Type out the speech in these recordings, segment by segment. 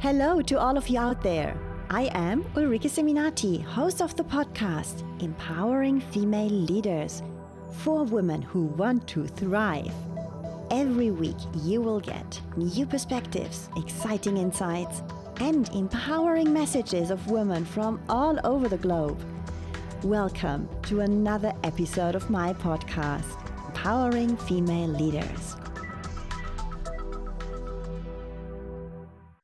Hello to all of you out there. I am Ulrike Seminati, host of the podcast Empowering Female Leaders for women who want to thrive. Every week, you will get new perspectives, exciting insights, and empowering messages of women from all over the globe. Welcome to another episode of my podcast, Empowering Female Leaders.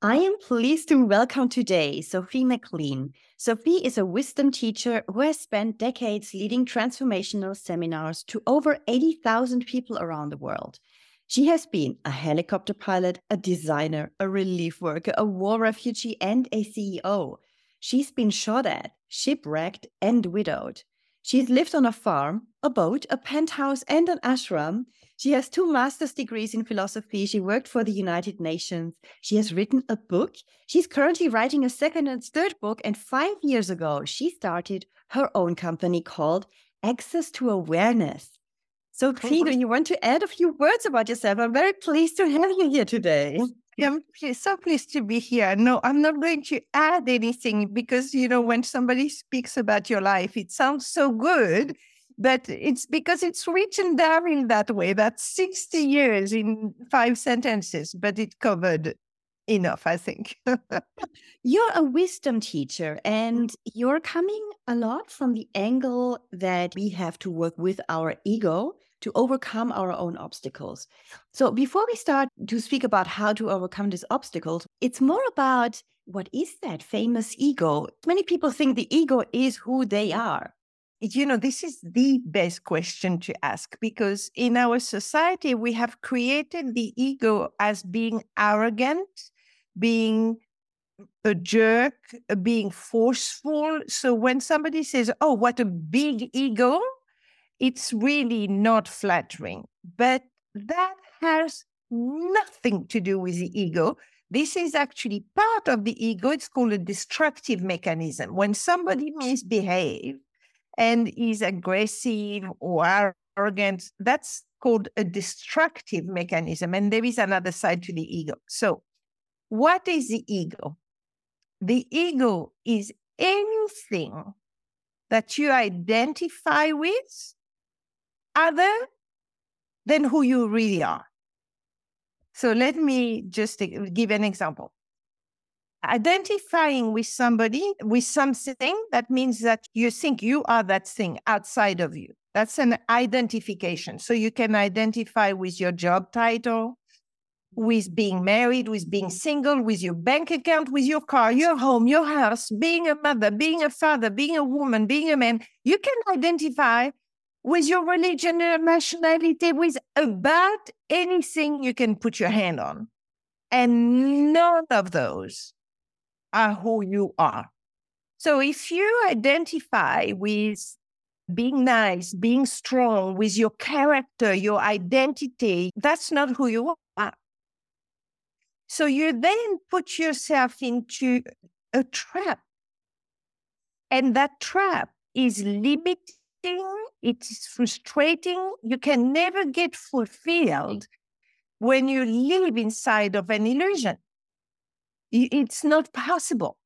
I am pleased to welcome today Sophie McLean. Sophie is a wisdom teacher who has spent decades leading transformational seminars to over 80,000 people around the world. She has been a helicopter pilot, a designer, a relief worker, a war refugee, and a CEO. She's been shot at, shipwrecked, and widowed. She's lived on a farm, a boat, a penthouse, and an ashram. She has two master's degrees in philosophy. She worked for the United Nations. She has written a book. She's currently writing a second and third book. And five years ago, she started her own company called Access to Awareness. So, oh, Peter, you want to add a few words about yourself? I'm very pleased to have you here today. I'm so pleased to be here. No, I'm not going to add anything because, you know, when somebody speaks about your life, it sounds so good, but it's because it's written down in that way. That's 60 years in five sentences, but it covered enough, I think. you're a wisdom teacher mm. and you're coming a lot from the angle that we have to work with our ego to overcome our own obstacles. So, before we start to speak about how to overcome these obstacles, it's more about what is that famous ego? Many people think the ego is who they are. You know, this is the best question to ask because in our society, we have created the ego as being arrogant, being a jerk, being forceful. So when somebody says, Oh, what a big ego, it's really not flattering. But that has nothing to do with the ego. This is actually part of the ego. It's called a destructive mechanism. When somebody misbehaves and is aggressive or arrogant, that's called a destructive mechanism. And there is another side to the ego. So, what is the ego? The ego is anything that you identify with other than who you really are. So let me just give an example. Identifying with somebody, with something, that means that you think you are that thing outside of you. That's an identification. So you can identify with your job title, with being married, with being single, with your bank account, with your car, your home, your house, being a mother, being a father, being a woman, being a man. You can identify with your religion and nationality, with about anything you can put your hand on. And none of those are who you are. So if you identify with being nice, being strong, with your character, your identity, that's not who you are. So you then put yourself into a trap. And that trap is limiting it's frustrating. You can never get fulfilled mm-hmm. when you live inside of an illusion. It's not possible.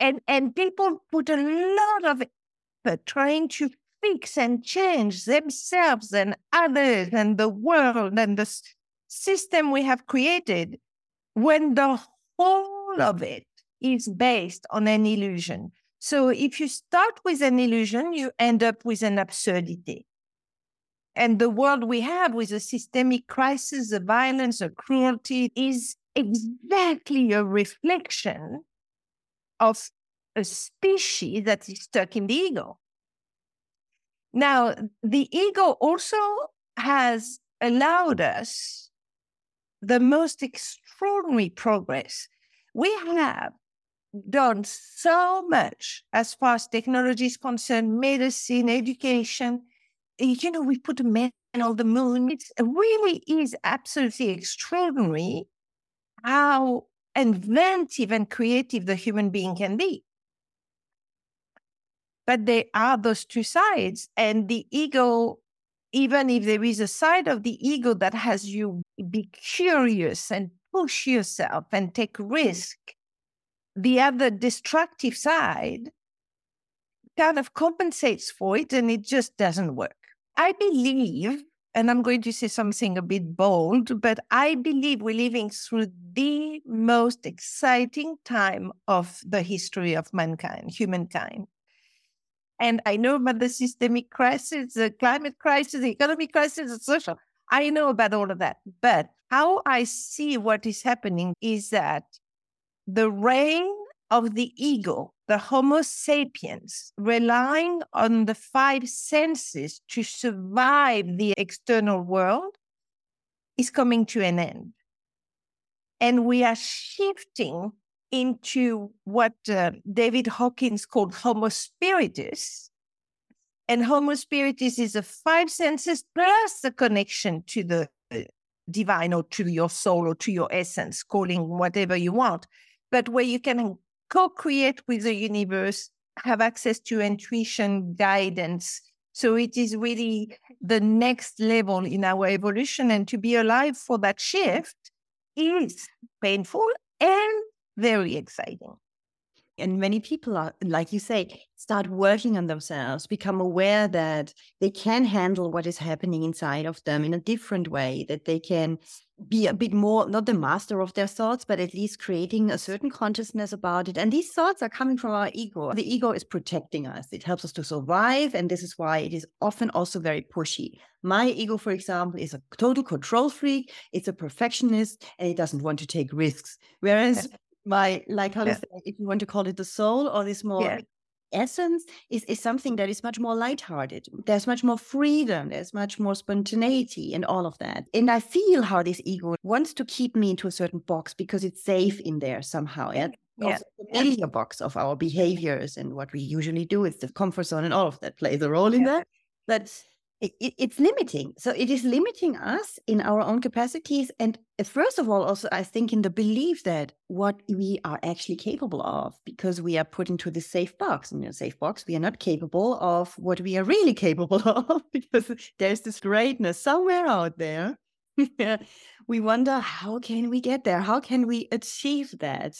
And, and people put a lot of effort trying to fix and change themselves and others and the world and the system we have created when the whole of it is based on an illusion. So if you start with an illusion, you end up with an absurdity. And the world we have with a systemic crisis, the violence, the cruelty is exactly a reflection of a species that is stuck in the ego. Now, the ego also has allowed us the most extraordinary progress. We have done so much as far as technology is concerned, medicine, education. Eh, you know, we put a man on the moon. It really is absolutely extraordinary how inventive and creative the human being can be. But there are those two sides, and the ego even if there is a side of the ego that has you be curious and push yourself and take risk, the other destructive side kind of compensates for it and it just doesn't work. I believe, and I'm going to say something a bit bold, but I believe we're living through the most exciting time of the history of mankind, humankind. And I know about the systemic crisis, the climate crisis, the economic crisis, the social. I know about all of that. But how I see what is happening is that the reign of the ego, the Homo sapiens, relying on the five senses to survive the external world, is coming to an end. And we are shifting into what uh, David Hawkins called Homo spiritus. And Homo spiritus is a five senses plus a connection to the uh, divine or to your soul or to your essence, calling whatever you want, but where you can co create with the universe, have access to intuition, guidance. So it is really the next level in our evolution. And to be alive for that shift is painful and very exciting. And many people are, like you say, start working on themselves, become aware that they can handle what is happening inside of them in a different way, that they can be a bit more, not the master of their thoughts, but at least creating a certain consciousness about it. And these thoughts are coming from our ego. The ego is protecting us, it helps us to survive. And this is why it is often also very pushy. My ego, for example, is a total control freak, it's a perfectionist, and it doesn't want to take risks. Whereas my like how yeah. to say, if you want to call it the soul or this more yeah. essence is, is something that is much more lighthearted there's much more freedom there's much more spontaneity and all of that and i feel how this ego wants to keep me into a certain box because it's safe in there somehow Yeah. yeah. the familiar box of our behaviors and what we usually do it's the comfort zone and all of that plays a role in that but it, it, it's limiting. So it is limiting us in our own capacities. And uh, first of all, also, I think in the belief that what we are actually capable of, because we are put into this safe box. In a safe box, we are not capable of what we are really capable of, because there's this greatness somewhere out there. we wonder, how can we get there? How can we achieve that?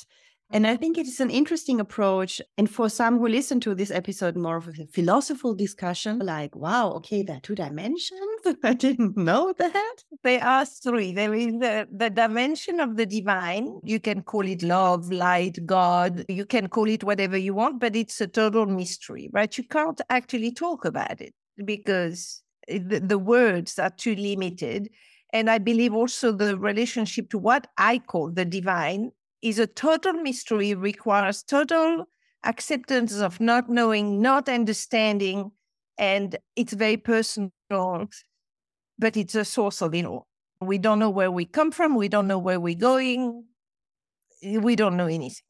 And I think it is an interesting approach. And for some who listen to this episode, more of a philosophical discussion, like, wow, okay, there are two dimensions. I didn't know that. There are three. There is the, the dimension of the divine. You can call it love, light, God. You can call it whatever you want, but it's a total mystery, right? You can't actually talk about it because eh, the, the words are too limited. And I believe also the relationship to what I call the divine is a total mystery, requires total acceptance of not knowing, not understanding, and it's very personal, but it's a source of it all. We don't know where we come from, we don't know where we're going, we don't know anything.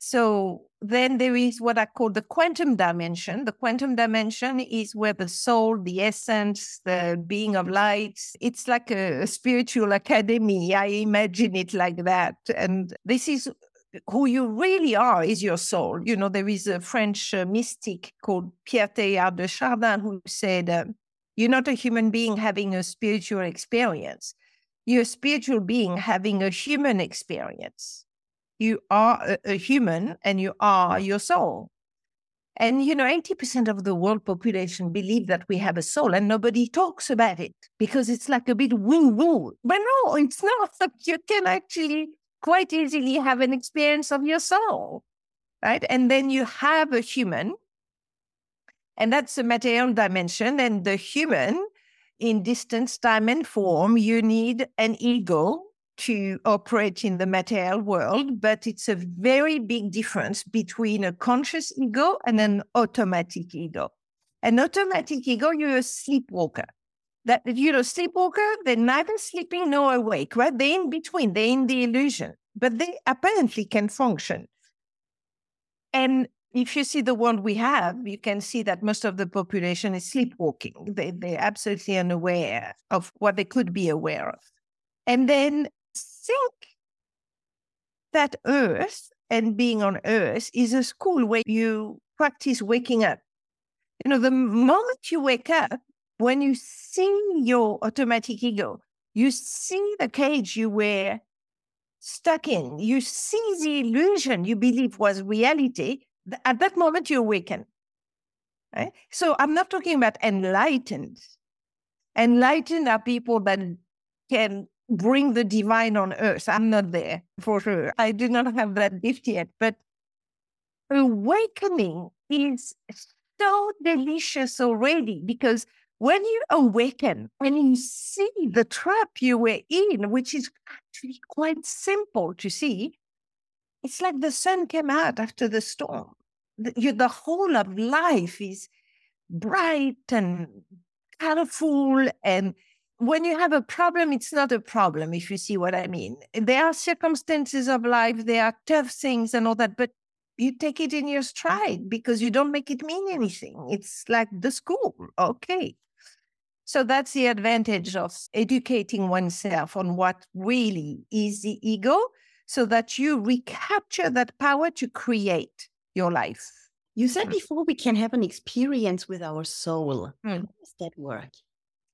So then there is what I call the quantum dimension. The quantum dimension is where the soul, the essence, the being of light, it's like a, spiritual academy. I imagine it like that. And this is who you really are is your soul. You know, there is a French uh, mystic called Pierre Teilhard de Chardin who said, uh, You're not a human being having a spiritual experience. You're a spiritual being having a human experience you are a, human and you are your soul. And you know, 80% of the world population believe that we have a soul and nobody talks about it because it's like a bit woo woo. But no, it's not. You can actually quite easily have an experience of your soul, right? And then you have a human, and that's the material dimension. And the human, in distance, time, and form, you need an ego to operate in the material world, but it's a very big difference between a conscious ego and an automatic ego. An automatic ego, you're a sleepwalker. That if you know, sleepwalker, they're neither sleeping nor awake, right? They're in between, they're in the illusion, but they apparently can function. And if you see the world we have, you can see that most of the population is sleepwalking. They, they're absolutely unaware of what they could be aware of. And then think that Earth and being on Earth is a school where you practice waking up. You know, the moment you wake up, when you see your automatic ego, you see the cage you were stuck in, you see the illusion you believe was reality. At that moment, you awaken. Right? So I'm not talking about enlightened. Enlightened are people that can bring the divine on earth. I'm not there for sure. I do not have that gift yet, but awakening is so delicious already because when you awaken and you see the trap you were in, which is actually quite simple to see, it's like the sun came out after the storm. The, you, the whole of life is bright and colorful and when you have a problem, it's not a problem, if you see what I mean. There are circumstances of life, there are tough things and all that, but you take it in your stride because you don't make it mean anything. It's like the school. Okay. So that's the advantage of educating oneself on what really is the ego so that you recapture that power to create your life. You said mm. before we can have an experience with our soul. Mm. How does that work?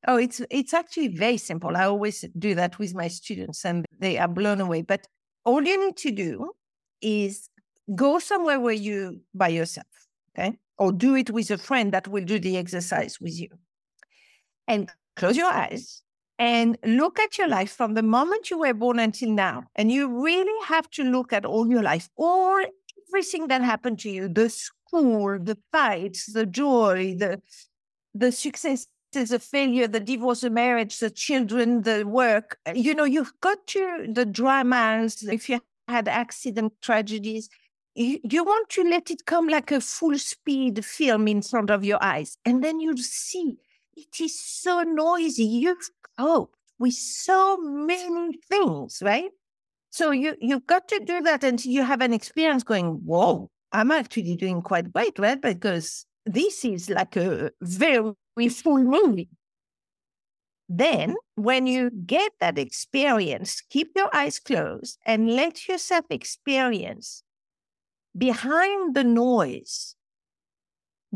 Oh, it's it's actually very simple. I always do that with my students and they are blown away. But all you need to do is go somewhere where you by yourself, okay? Or do it with a friend that will do the exercise with you. And close your eyes and look at your life from the moment you were born until now. And you really have to look at all your life, all everything that happened to you, the school, the fights, the joy, the the success the failure, the divorce, the marriage, the children, the work. You know, you've got to the dramas. If you had accident, tragedies, you, you want to let it come like a full speed film in front of your eyes. And then you see it is so noisy. You've coped with so many things, right? So you, you've got to do that until you have an experience going, whoa, I'm actually doing quite great, right? Because this is like a very full movie. Then, when you get that experience, keep your eyes closed and let yourself experience behind the noise,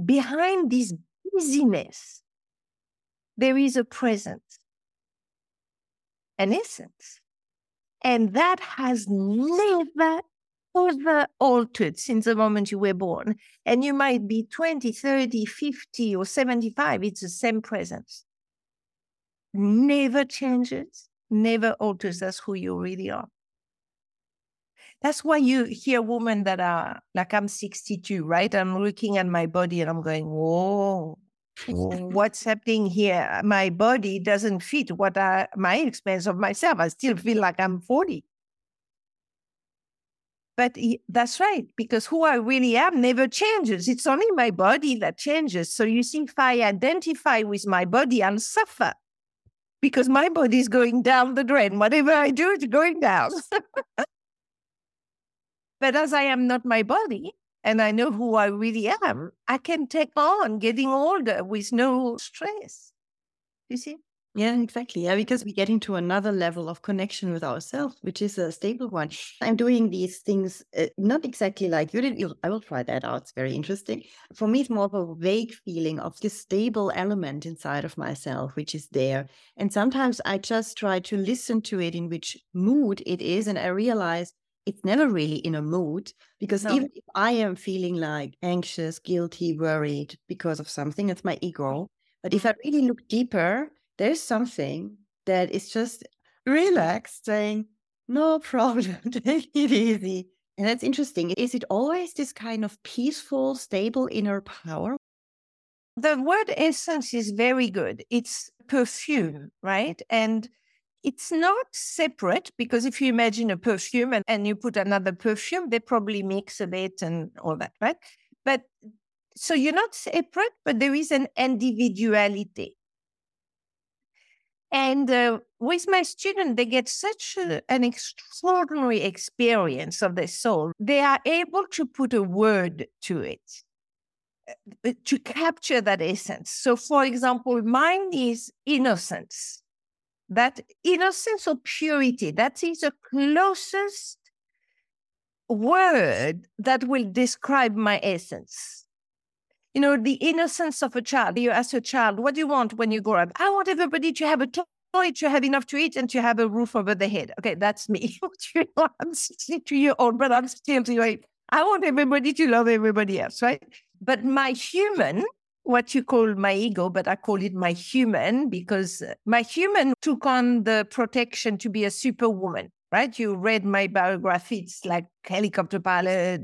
behind this busyness, there is a presence, an essence. And that has never ever altered since the moment you were born. And you might be 20, 30, 50, or 75. It's the same presence. Never changes, never alters. That's who you really are. That's why you hear women that are like, I'm 62, right? I'm looking at my body and I'm going, whoa, what's happening here? My body doesn't fit what I, my experience of myself. I still feel like I'm 40. But that's right, because who I really am never changes. It's only my body that changes. So you see, if I identify with my body, I'll suffer because my body is going down the drain. Whatever I do, it's going down. but as I am not my body and I know who I really am, I can take on getting older with no stress. You see? Yeah, exactly. Yeah, because we get into another level of connection with ourselves, which is a stable one. I'm doing these things uh, not exactly like you did. I will try that out. It's very interesting. For me, it's more of a vague feeling of this stable element inside of myself, which is there. And sometimes I just try to listen to it in which mood it is. And I realize it's never really in a mood because no. even if I am feeling like anxious, guilty, worried because of something, it's my ego. But if I really look deeper, there's something that is just relaxed, saying, no problem, take it easy. And that's interesting. Is it always this kind of peaceful, stable inner power? The word essence is very good. It's perfume, right? And it's not separate because if you imagine a perfume and, and you put another perfume, they probably mix a bit and all that, right? But so you're not separate, but there is an individuality. And uh, with my student, they get such a, an extraordinary experience of the soul. They are able to put a word to it, uh, to capture that essence. So, for example, mine is innocence. That innocence or purity, that is the closest word that will describe my essence. You know, the innocence of a child. You ask a child, what do you want when you grow up? I want everybody to have a toy, to have enough to eat, and to have a roof over their head. Okay, that's me. I'm 62 years old, but I'm still doing, I want everybody to love everybody else, right? But my human, what you call my ego, but I call it my human because uh, my human took on the protection to be a superwoman, right? You read my biography, it's like helicopter pilot,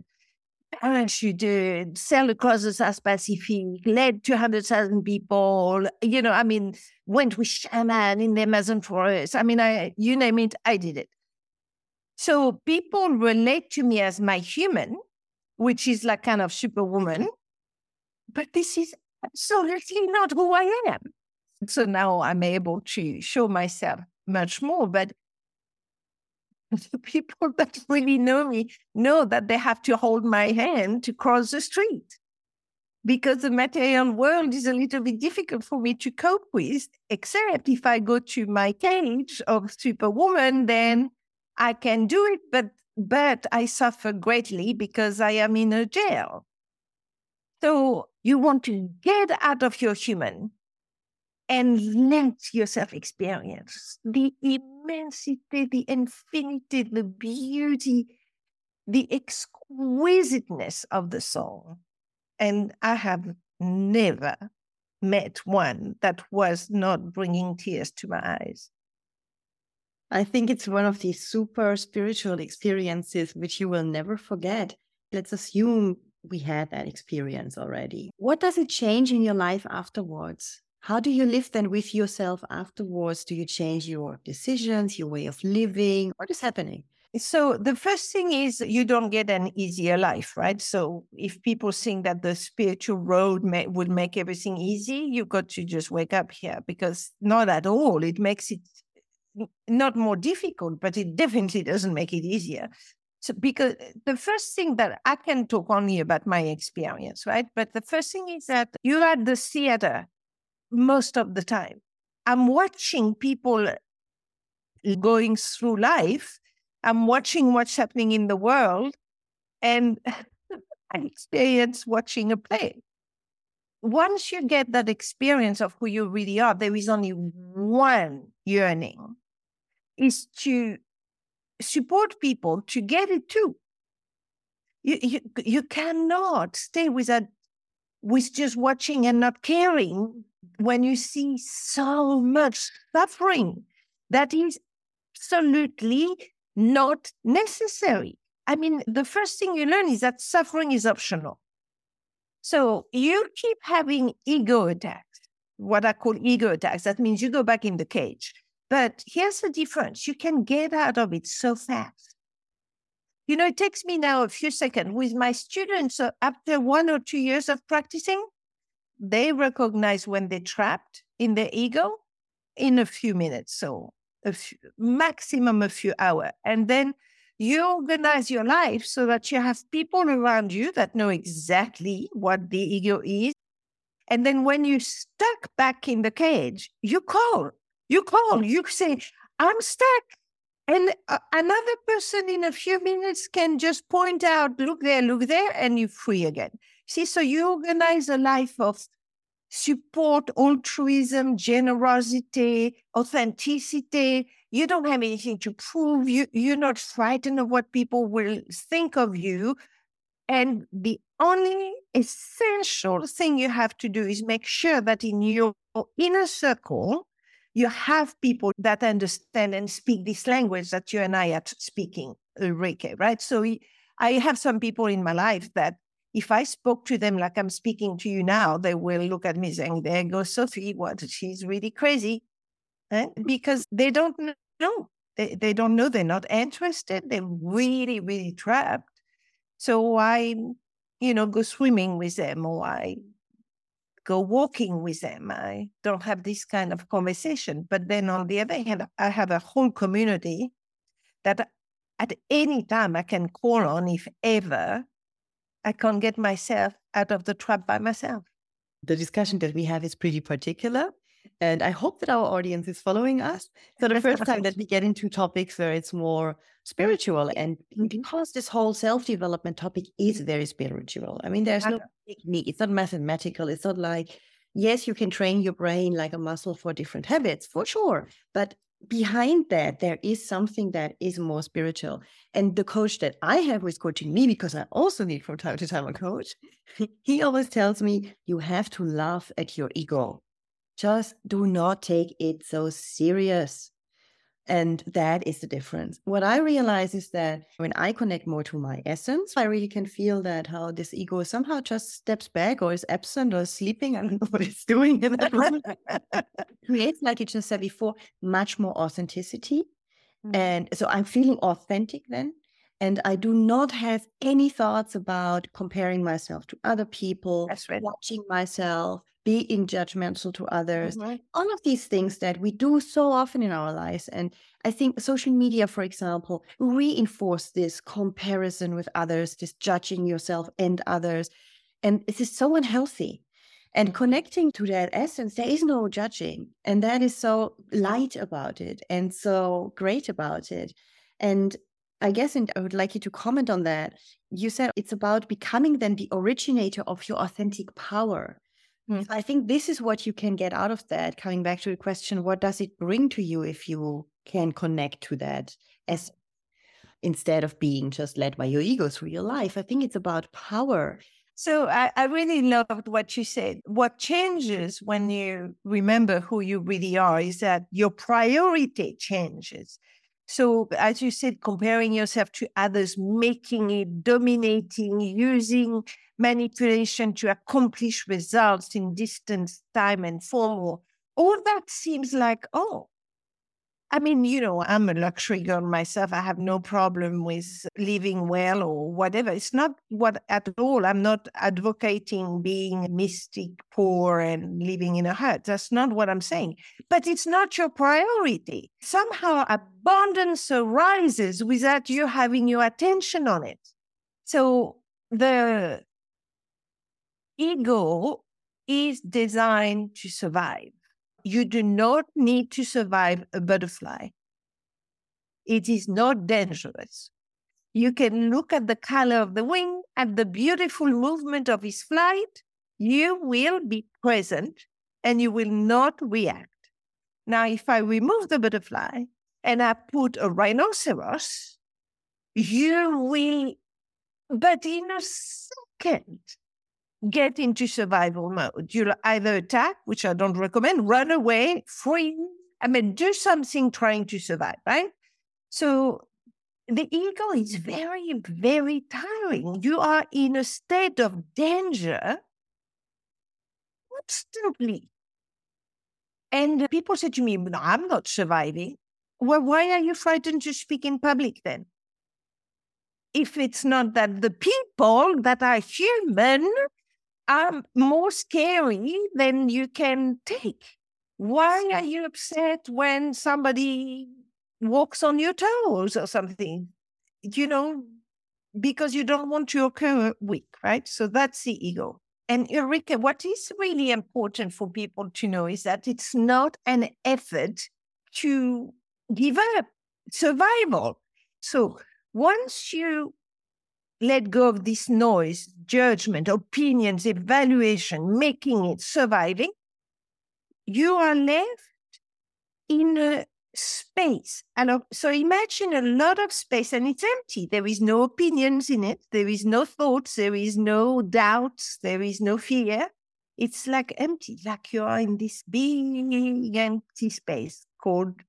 parachuted, sailed across the South Pacific, led 200,000 people, you know, I mean, went with shaman in the Amazon forest. I mean, I, you name it, I did it. So people relate to me as my human, which is like kind of superwoman. But this is absolutely not who I am. So now I'm able to show myself much more. But the people that really know me know that they have to hold my hand to cross the street because the material world is a little bit difficult for me to cope with, except if I go to my cage of superwoman, then I can do it. But but I suffer greatly because I am in a jail. So you want to get out of your human and let yourself experience the immensity, the infinity, the beauty, the exquisiteness of the soul. And I have never met one that was not bringing tears to my eyes. I think it's one of these super spiritual experiences which you will never forget. Let's assume we had that experience already. What does it change in your life afterwards? How do you live then with yourself afterwards? Do you change your decisions, your way of living? What is happening? So the first thing is you don't get an easier life, right? So if people think that the spiritual road may, would make everything easy, you've got to just wake up here because not at all. It makes it not more difficult, but it definitely doesn't make it easier. So, because eh, the first thing that I can talk only about my experience, right? But the first thing is that you're at the theater most of the time. I'm watching people going through life. I'm watching what's happening in the world, and I experience watching a play. Once you get that experience of who you really are, there is only one yearning is to support people to get it too. You, you, you cannot stay with that, with just watching and not caring when you see so much suffering that is absolutely not necessary. I mean, the first thing you learn is that suffering is optional. So you keep having ego attacks, what I call ego attacks. That means you go back in the cage. But here's the difference you can get out of it so fast. You know, it takes me now a few seconds with my students. Uh, after one or two years of practicing, they recognize when they're trapped in their ego in a few minutes. So, a few, maximum a few hours. And then you organize your life so that you have people around you that know exactly what the ego is. And then when you're stuck back in the cage, you call you call, you say, I'm stuck. And uh, another person in a few minutes can just point out, look there, look there, and you're free again. See, so you organize a life of support, altruism, generosity, authenticity. You don't have anything to prove. You, you're not frightened of what people will think of you. And the only essential thing you have to do is make sure that in your inner circle, you have people that understand and speak this language that you and I are speaking, uh, Ulrike, right? So I have some people in my life that if I spoke to them like I'm speaking to you now, they will look at me saying, There goes Sophie, what? She's really crazy. Eh? Because they don't know. They, they don't know. They're not interested. They're really, really trapped. So I, you know, go swimming with them or I go walking with them. I don't have this kind of conversation. But then on the other hand, I have a whole community that at any time I can call on if ever I can't get myself out of the trap by myself. The discussion that we have is pretty particular. And I hope that our audience is following us. So the first time that we get into topics where it's more spiritual and Mhm. because this whole self-development topic is very spiritual. I mean, there's no technique. It's not mathematical. It's not like, yes, you can train your brain like a muscle for different habits, for sure. But behind that, there is something that is more spiritual. And the coach that I have who's coaching me, because I also need from time to time a coach, he always tells me, you have to laugh at your ego. Just do not take it so serious. And that is the difference. What I realize is that when I connect more to my essence, I really can feel that how this ego somehow just steps back or is absent or is sleeping. I don't know what it's doing in that moment. creates, like you just said before, much more authenticity. Mm. And so I'm feeling authentic then. And I do not have any thoughts about comparing myself to other people, right. watching myself, being judgmental to others Mhm. all of these things that we do so often in our lives. And I think social media, for example, reinforce this comparison with others, this judging yourself and others. And this is so unhealthy. And connecting to that essence, there is no judging. And that is so light about it and so great about it. And I guess, and I would like you to comment on that. You said it's about becoming then the originator of your authentic power. Mm. I think this is what you can get out of that. Coming back to the question, what does it bring to you if you can connect to that as instead of being just led by your ego through your life? I think it's about power. So I, I really loved what you said. What changes when you remember who you really are is that your priority changes. So, as you said, comparing yourself to others, making it dominating, using manipulation to accomplish results in distance, time, and form, all that seems like, oh, I mean, you know, I'm a luxury girl myself. I have no problem with living well or whatever. It's not what at all. I'm not advocating being mystic, poor, and living in a hut. That's not what I'm saying. But it's not your priority. Somehow abundance arises without you having your attention on it. So the ego is designed to survive. You do not need to survive a butterfly. It is not dangerous. You can look at the color of the wing, at the beautiful movement of his flight. You will be present and you will not react. Now, if I remove the butterfly and I put a rhinoceros, you will, but in a second, get into survival mode. You'll either attack, which I don't recommend, run away, freeze. I mean, do something trying to survive, right? So the ego is very, very tiring. You are in a state of danger constantly. And people say to me, no, I'm not surviving. Well, why are you frightened to speak in public then? If it's not that the people that are human are more scary than you can take. Why are you upset when somebody walks on your toes or something? You know, because you don't want to appear weak, right? So that's the ego. And Ulrike, what is really important for people to know is that it's not an effort to give up survival. So once you let go of this noise, judgment, opinions, evaluation, making it surviving, you are left in a space. And uh, so imagine a lot of space and it's empty. There is no opinions in it. There is no thoughts. There is no doubts. There is no fear. It's like empty, like you are in this big empty space called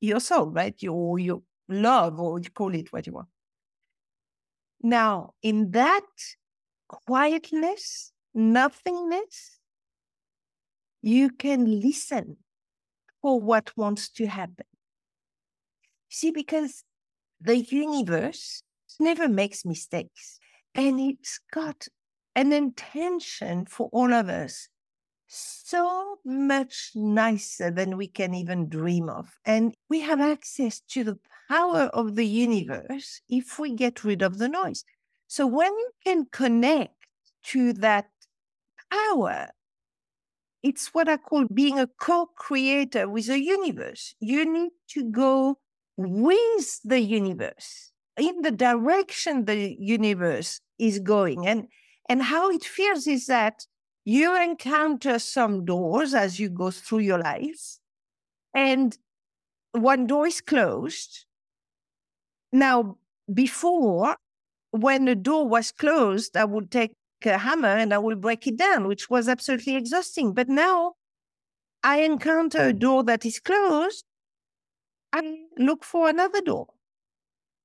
your soul, right? Your, your love, or you call it what you want. Now, in that quietness, nothingness, you can listen for what wants to happen. See, because the universe never makes mistakes and it's got an intention for all of us so much nicer than we can even dream of. And we have access to the power of the universe if we get rid of the noise. So when you can connect to that power, it's what I call being a co creator with the universe. You need to go with the universe in the direction the universe is going. And, and how it feels is that you encounter some doors as you go through your life, and one door is closed. Now, before, when the door was closed, I would take a hammer and I would break it down, which was absolutely exhausting. But now I encounter a door that is closed, I look for another door.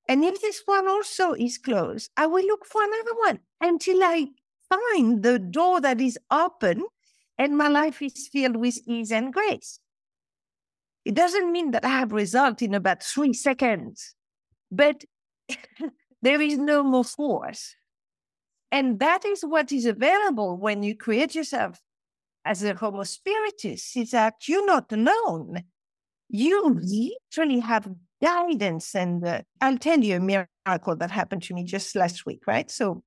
And if this one also is closed, I will look for another one until I find the door that is open and my life is filled with ease and grace. It doesn't mean that I have result in about three seconds, but there is no more force. And that is what is available when you create yourself as a Homo spiritus, is that you're not alone. You literally have guidance. And uh, I'll tell you a miracle that happened to me just last week, right? So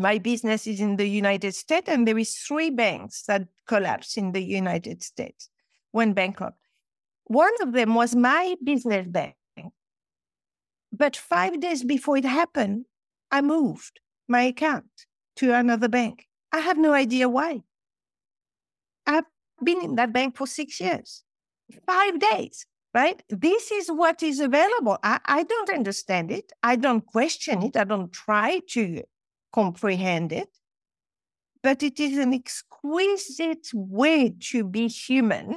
my business is in the United States, and there is three banks that collapsed in the United States, went bankrupt. One of them was my business bank. But five days before it happened, I moved my account to another bank. I have no idea why. I've been in that bank for six years, five days, right? This is what is available. I, I don't understand it. I don't question it. I don't try to comprehend it. But it is an exquisite way to be human,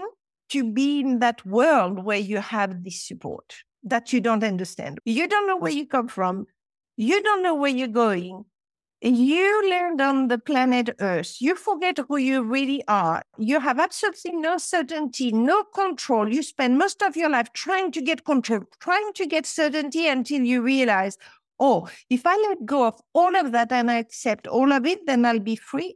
to be in that world where you have this support that you don't understand. You don't know where you come from. You don't know where you're going you land on the planet Earth, you forget who you really are. You have absolutely no certainty, no control. You spend most of your life trying to get control, trying to get certainty until you realize, oh, if I let go of all of that and I accept all of it, then I'll be free.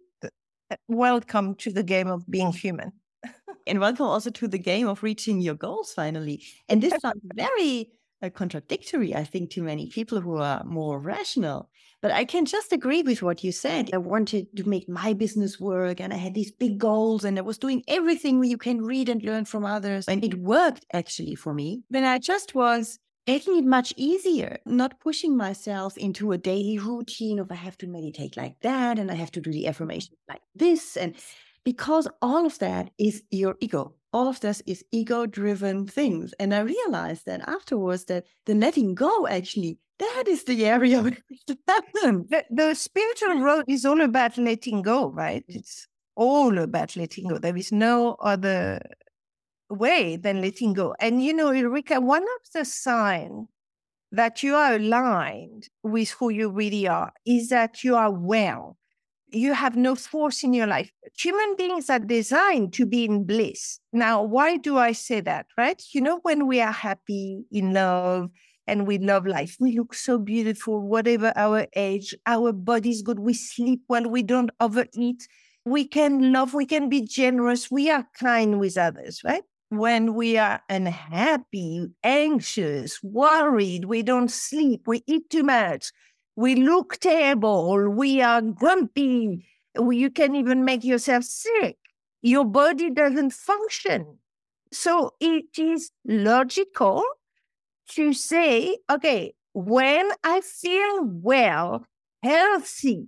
Welcome to the game of being human. and welcome also to the game of reaching your goals finally. And this sounds very uh, contradictory, I think, to many people who are more rational. But I can just agree with what you said. I wanted to make my business work and I had these big goals and I was doing everything you can read and learn from others. And it worked actually for me. When I just was making it much easier, not pushing myself into a daily routine of I have to meditate like that and I have to do the affirmation mm-hmm. like this. And because all of that is your ego all of this is ego driven things. And I realized that afterwards that the letting go actually, that is the area mm-hmm. where it happen. The, the spiritual road is all about letting go, right? It's all about letting go. There is no other way than letting go. And you know, Ulrika, one of the signs that you are aligned with who you really are is that you are well you have no force in your life. Human beings are designed to be in bliss. Now, why do I say that, right? You know, when we are happy, in love, and we love life, we look so beautiful, whatever our age, our body's good, we sleep well, we don't overeat, we can love, we can be generous, we are kind with others, right? When we are unhappy, anxious, worried, we don't sleep, we eat too much, we look terrible, we are grumpy, you can even make yourself sick. Your body doesn't function. So it is logical to say, okay, when I feel well, healthy,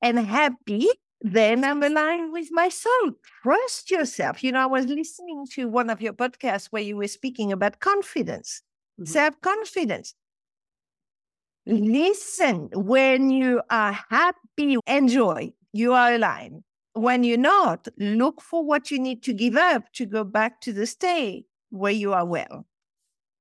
and happy, then I'm aligned with my soul. Trust yourself. You know, I was listening to one of your podcasts where you were speaking about confidence, mm-hmm. self confidence. Listen when you are happy, enjoy, you are aligned. When you're not, look for what you need to give up to go back to the state where you are well.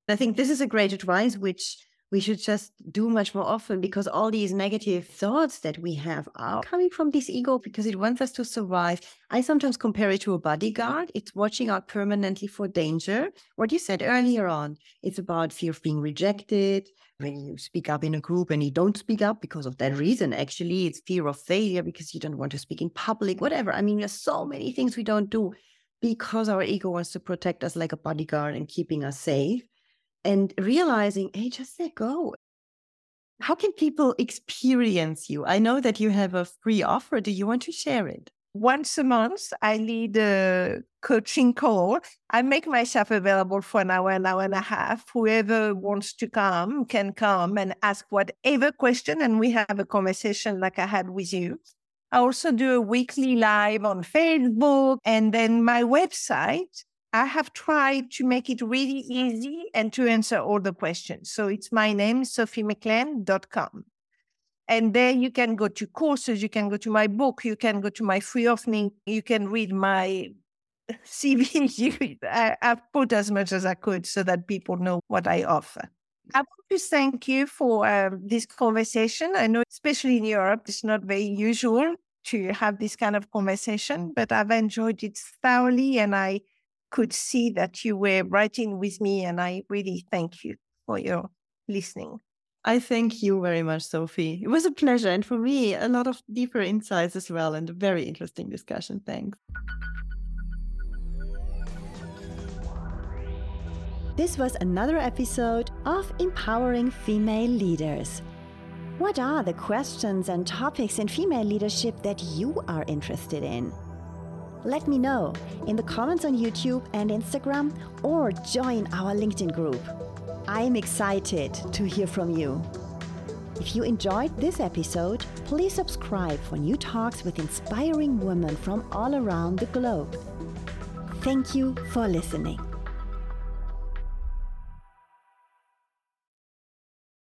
I think this is a great advice, which we should just do much more often because all these negative thoughts that we have are coming from this ego because it wants us to survive. I sometimes compare it to a bodyguard. It's watching out permanently for danger. What you said earlier on, it's about fear of being rejected. When you speak up in a group and you don't speak up because of that reason, actually, it's fear of failure because you don't want to speak in public, whatever. I mean, there's so many things we don't do because our ego wants to protect us like a bodyguard and keeping us safe and realizing, hey, just let go. How can people experience you? I know that you have a free offer. Do you want to share it? once a month, I lead a coaching call. I make myself available for an hour, an hour and a half. Whoever wants to come can come and ask whatever question, and we have a conversation like I had with you. I also do a weekly live on Facebook and then my website. I have tried to make it really easy and to answer all the questions. So it's my name, sophiemclean.com. And there you can go to courses, you can go to my book, you can go to my free offering, you can read my CV. I, have put as much as I could so that people know what I offer. I want to thank you for um, this conversation. I know, especially in Europe, it's not very usual to have this kind of conversation, but I've enjoyed it thoroughly and I could see that you were writing with me. And I really thank you for your listening. I thank you very much, Sophie. It was a pleasure. And for me, a lot of deeper insights as well and a very interesting discussion. Thanks. This was another episode of Empowering Female Leaders. What are the questions and topics in female leadership that you are interested in? Let me know in the comments on YouTube and Instagram or join our LinkedIn group. I'm excited to hear from you. If you enjoyed this episode, please subscribe for new talks with inspiring women from all around the globe. Thank you for listening.